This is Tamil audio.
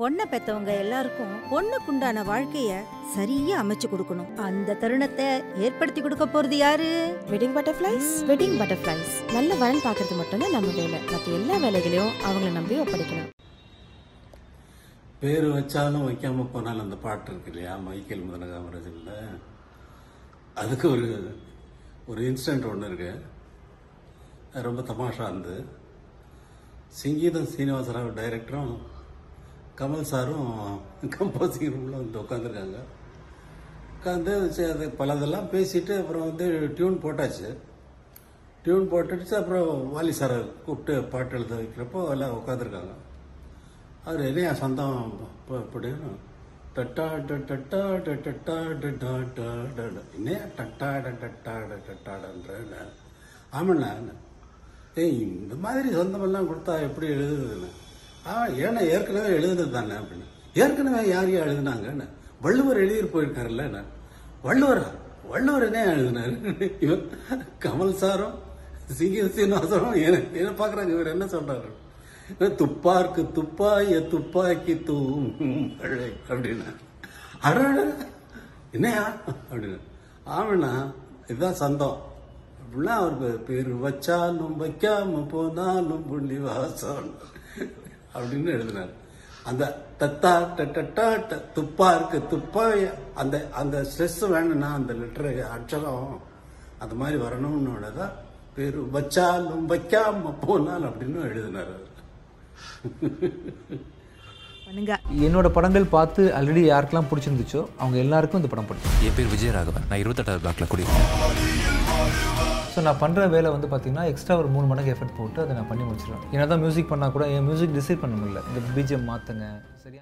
பொண்ணை பெத்தவங்க எல்லாருக்கும் பொண்ணுக்குண்டான வாழ்க்கைய சரியா அமைச்சு கொடுக்கணும். அந்த தருணத்தை ஏற்படுத்தி கொடுக்க போறது யாரு? வெட்டிங் பட்டர்ஃப்ளைஸ் வெட்டிங் பட்டர்ஃப்ளைஸ் நல்ல வரன் பார்க்கறது மட்டும்தான் நம்ம வேலை. மற்ற எல்லா வேலைகளையும் அவங்கள நம்பி ஒப்படைக்கலாம் பேர் வச்சாலும் வைக்காம போனாலும் அந்த பாட்டு இருக்கு இல்லையா? மைக்கேல் முதலகாமராஜன்ல. அதுக்கு ஒரு ஒரு இன்சிடென்ட் ஒன்று இருக்கு. ரொம்ப தமாஷா இருந்து சங்கீதம் சீனிவாசராவ் டைரக்டரும் கமல் சாரும் கம்போசிங் ரூமில் வந்து உட்காந்துருக்காங்க உட்காந்து அது பலதெல்லாம் பேசிட்டு அப்புறம் வந்து டியூன் போட்டாச்சு. டியூன் போட்டுடுச்சு அப்புறம் வாலி சாரை கூப்பிட்டு பாட்டு எழுத வைக்கிறப்போ எல்லாம் உட்காந்துருக்காங்க அவர் என் சொந்தம்? அப்படின்னு டட்டா ட டட்டா ட டட்டா ட டா டா ட ட. என்னையா டட்டா ட டட்டா டட்டாடன்ற ஆமாண்ணா ஏய் இந்த மாதிரி சொந்தமெல்லாம் கொடுத்தா எப்படி எழுதுதுன்னு ஆ ஏன்னா ஏற்கனவே எழுதுனது தானே அப்படின்னு. ஏற்கனவே யார் யார் எழுதுனாங்கன்னு வள்ளுவர் எழுதிட்டு போயிருக்காருல்ல நான் வள்ளுவரா வள்ளுவர் என்ன எழுதினாரு. இவர் கமல் சாரும் சிங்க சீனிவாசரும் என்ன என்ன பார்க்குறாங்க? இவர் என்ன சொல்றாரு? துப்பார்க்கு துப்பாய துப்பாக்கி தூம் மழை அப்படின்னா. அட என்னையா? அப்படின்னு. ஆமண்ணா இதுதான் சந்தம். அப்படின்னா அவர் பேர் வச்சாலும் வைக்காம போனாலும் புள்ளி வாசம் அப்படின்னு எழுதினார். அந்த தத்தா டட்டா ட துப்பா இருக்கு துப்பாய அந்த அந்த ஸ்ட்ரெஸ் வேணும்னா அந்த லெட்டர் அக்ஷரம் அந்த மாதிரி வரணும்னு தான் பேர் வச்சாலும் வைக்காம போனால் அப்படின்னு எழுதினார் அவர். பண்ணுங்க. என்னோட படங்கள் பார்த்து ஆல்ரெடி யாருக்கெல்லாம் பிடிச்சிருந்துச்சோ அவங்க எல்லாருக்கும் இந்த படம் பிடிக்கும். என் பேர் விஜயராகவன். நான் இருபத்தெட்டாவது பிளாக்ல குடி ஸோ நான் பண்ணுற வேலை வந்து பார்த்தீங்கன்னா எக்ஸ்ட்ரா ஒரு மூணு மடங்கு எஃபர்ட் போட்டு அதை நான் பண்ணி முடிச்சிடுவேன் ஏன்னா தான் மியூசிக் பண்ணால் கூட என் மியூசிக் டிசைட் பண்ண முடியல. இந்த பிஜிஎம் மாற்றுங்க சரியா?